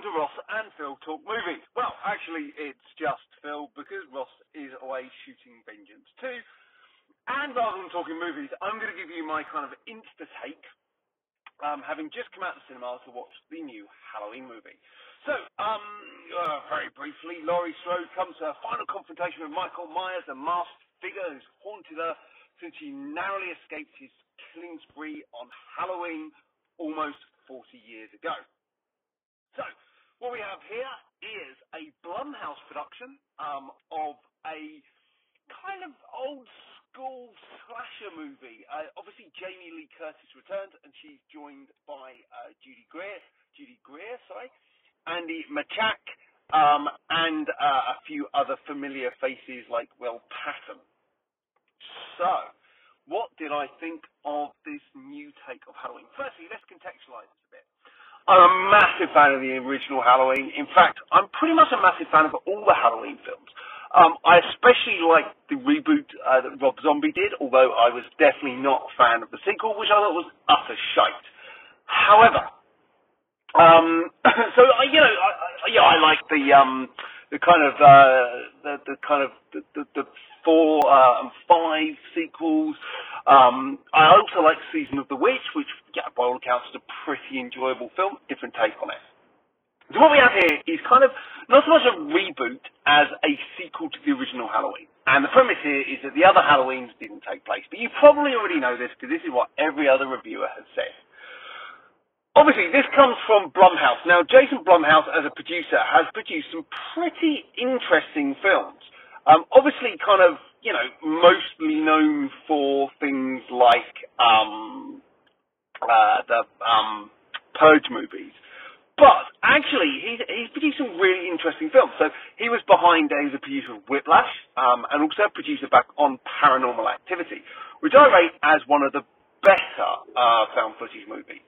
welcome to Ross and Phil Talk Movies. Well, actually, it's just Phil because Ross is away shooting Vengeance 2. And rather than talking movies, I'm going to give you my kind of insta take, um, having just come out of the cinema to watch the new Halloween movie. So, um, uh, very briefly, Laurie Strode comes to her final confrontation with Michael Myers, a masked figure who's haunted her since she narrowly escaped his killing spree on Halloween almost 40 years ago. What we have here is a Blumhouse production um, of a kind of old school slasher movie. Uh, obviously, Jamie Lee Curtis returns, and she's joined by uh, Judy Greer, Judy Greer, sorry, Andi Matichak, um, and uh, a few other familiar faces like Will Patton. So, what did I think of this new take of Halloween? Firstly, let's contextualize this a bit. I'm a massive fan of the original Halloween. In fact, I'm pretty much a massive fan of all the Halloween films. Um, I especially like the reboot uh, that Rob Zombie did, although I was definitely not a fan of the sequel, which I thought was utter shite. However, um, so uh, you know, I, I, yeah, I like the um, the kind of uh, the, the kind of the, the, the four uh, and five sequels. Um, I also like Season of the Witch, which, yeah, by all accounts, is a pretty enjoyable film. Different take on it. So what we have here is kind of not so much a reboot as a sequel to the original Halloween. And the premise here is that the other Halloweens didn't take place. But you probably already know this because this is what every other reviewer has said. Obviously, this comes from Blumhouse. Now, Jason Blumhouse, as a producer, has produced some pretty interesting films. Um, obviously, kind of, you know, mostly known for things like um, uh, the um, Purge movies. But actually, he's, he's produced some really interesting films. So he was behind, uh, a producer of Whiplash, um, and also a producer back on Paranormal Activity, which I rate as one of the better uh, found footage movies.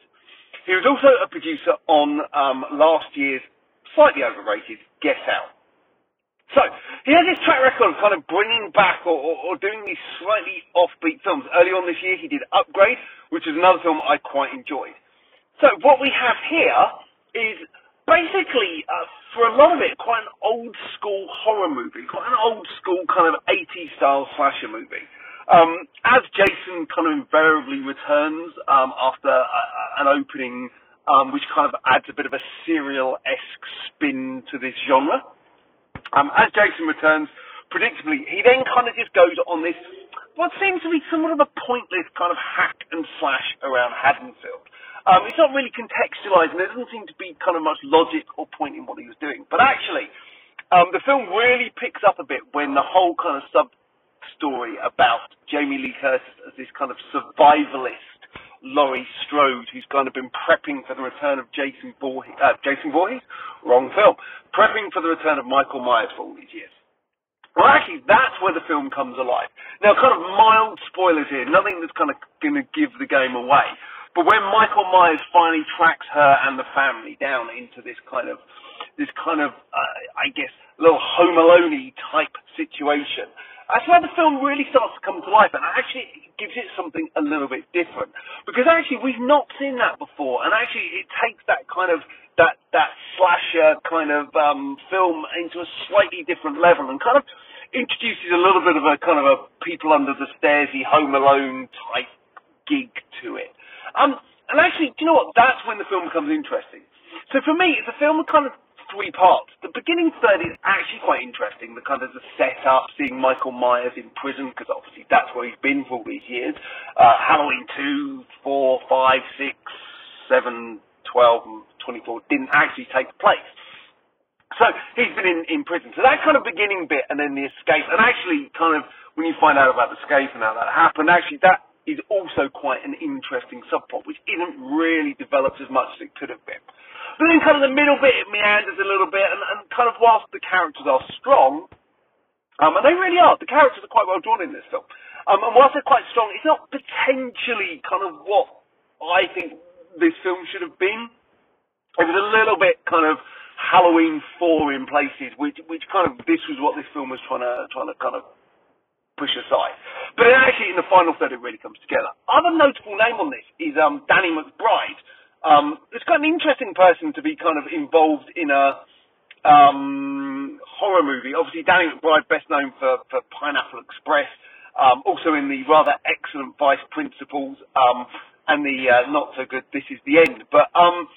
He was also a producer on um, last year's slightly overrated Get Out. So he has this track record of kind of bringing back or, or, or, doing these slightly offbeat films. Early on this year, he did Upgrade, which is another film I quite enjoyed. So what we have here is basically, uh, for a lot of it, quite an old school horror movie, quite an old school kind of 80s style slasher movie. Um, as Jason kind of invariably returns um, after uh, an opening, um, which kind of adds a bit of a serial-esque spin to this genre. Um, as Jason returns, predictably, he then kind of just goes on this, what seems to be somewhat of a pointless kind of hack and slash around Haddonfield. Um, it's not really contextualized, and there doesn't seem to be kind of much logic or point in what he was doing. But actually, um, the film really picks up a bit when the whole kind of sub story about Jamie Lee Curtis as this kind of survivalist Laurie Strode, who's kind of been prepping for the return of Jason Voorhees, uh, Jason Voorhees? Wrong film. Prepping for the return of Michael Myers for all these years. Well, actually, that's where the film comes alive. Now, kind of mild spoilers here, nothing that's kind of going to give the game away. But when Michael Myers finally tracks her and the family down into this kind of, this kind of, uh, I guess, little Home Alone type situation, that's where the film really starts to come to life, and actually gives it something a little bit different. Because actually, we've not seen that before, and actually, it takes that kind of that that slasher kind of um, film into a slightly different level, and kind of introduces a little bit of a kind of a people under the stairsy Home Alone type gig to it. Um, and actually, do you know what? That's when the film becomes interesting. So for me, it's a film kind of three parts. The beginning third is actually quite interesting. The kind of the setup, seeing Michael Myers in prison, because obviously that's where he's been for all these years. Uh, Halloween 2, 4, 5, 6, 7, 12, 24 didn't actually take place. So he's been in, in prison. So that kind of beginning bit and then the escape, and actually kind of when you find out about the escape and how that happened, actually that is also quite an interesting subplot, which isn't really developed as much as it could have been. But then kind of the middle bit, it meanders a little bit, and, and kind of whilst the characters are strong, um, and they really are, the characters are quite well drawn in this film. Um, and whilst they're quite strong, it's not potentially kind of what I think this film should have been. It was a little bit kind of Halloween 4 in places, which which kind of this was what this film was trying to trying to kind of push aside. But actually, in the final third, it really comes together. Other notable name on this is um, Danny McBride, Um, it's quite an interesting person to be kind of involved in a um, horror movie. Obviously, Danny McBride, best known for, for Pineapple Express, um, also in the rather excellent Vice Principals um, and the uh, not so good This Is the End. But um,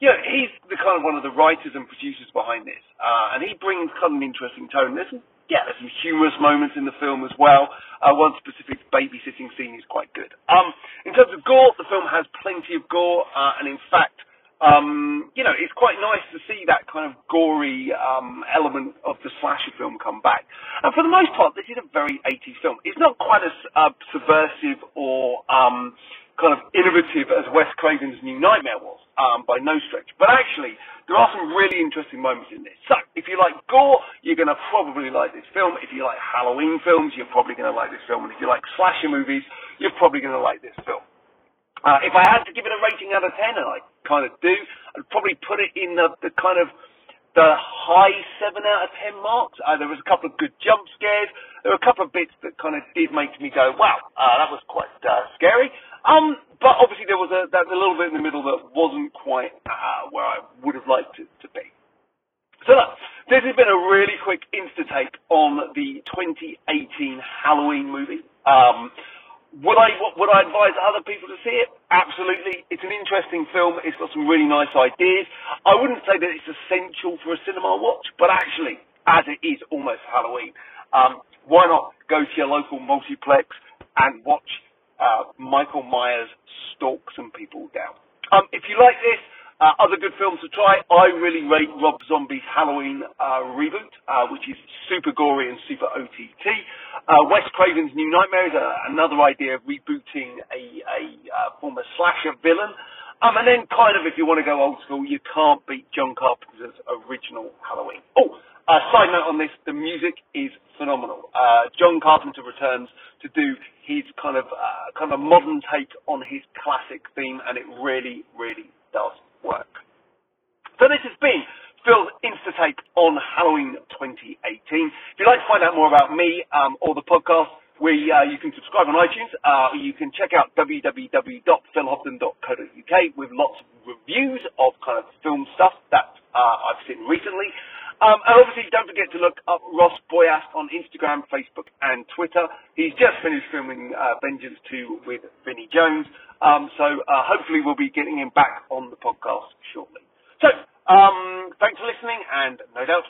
you know, he's the kind of one of the writers and producers behind this, uh, and he brings kind of an interesting tone. There's yeah, there's some humorous moments in the film as well. Uh, one specific babysitting scene is quite good. Um, in terms of gore, the film has plenty of gore, uh, and in fact, um, you know, it's quite nice to see that kind of gory um, element of the slasher film come back. And for the most part, this is a very 80s film. It's not quite as uh, subversive or um, kind of innovative as Wes Craven's New Nightmare was, um, by no stretch. But actually, there are some really interesting moments in this. So, if you like gore, you're going to probably like this film. If you like Halloween films, you're probably going to like this film. And if you like slasher movies, you're probably going to like this film. Uh, if I had to give it a rating out of 10, and I kind of do, I'd probably put it in the, the kind of the high 7 out of 10 marks. Uh, there was a couple of good jump scares. There were a couple of bits that kind of did make me go, wow, uh, that was quite uh, scary. Um, but obviously there was a that a little bit in the middle that wasn't quite uh, where I would have liked it to be. So this has been a really quick insta take on the 2018 Halloween movie. Um, would I would I advise other people to see it? Absolutely. It's an interesting film. It's got some really nice ideas. I wouldn't say that it's essential for a cinema watch, but actually, as it is almost Halloween, um, why not go to your local multiplex and watch uh, Michael Myers stalk some people down. Um, if you like this, uh, other good films to try, I really rate Rob Zombie's Halloween uh, reboot, uh, which is super gory and super OTT. Uh, Wes Craven's New Nightmare is another idea of rebooting a, a uh, former slasher villain. Um, and then kind of, if you want to go old school, you can't beat John Carpenter's original Halloween. Oh, uh, side note on this, the music is phenomenal. Uh, John Carpenter returns to do his kind of uh, kind of modern take on his classic theme, and it really, really does work. So this has been Phil's Insta Take on Halloween 2018. If you'd like to find out more about me um, or the podcast, we uh, you can subscribe on iTunes. Uh, you can check out www.philhobden.co.uk with lots of reviews of kind of film stuff that uh, I've seen recently. Um, and obviously, don't forget to look up Ross Boyask on Instagram, Facebook, and Twitter. He's just finished filming uh, Vengeance 2 with Vinnie Jones. Um, so uh, hopefully, we'll be getting him back on the podcast shortly. So, um, thanks for listening, and no doubt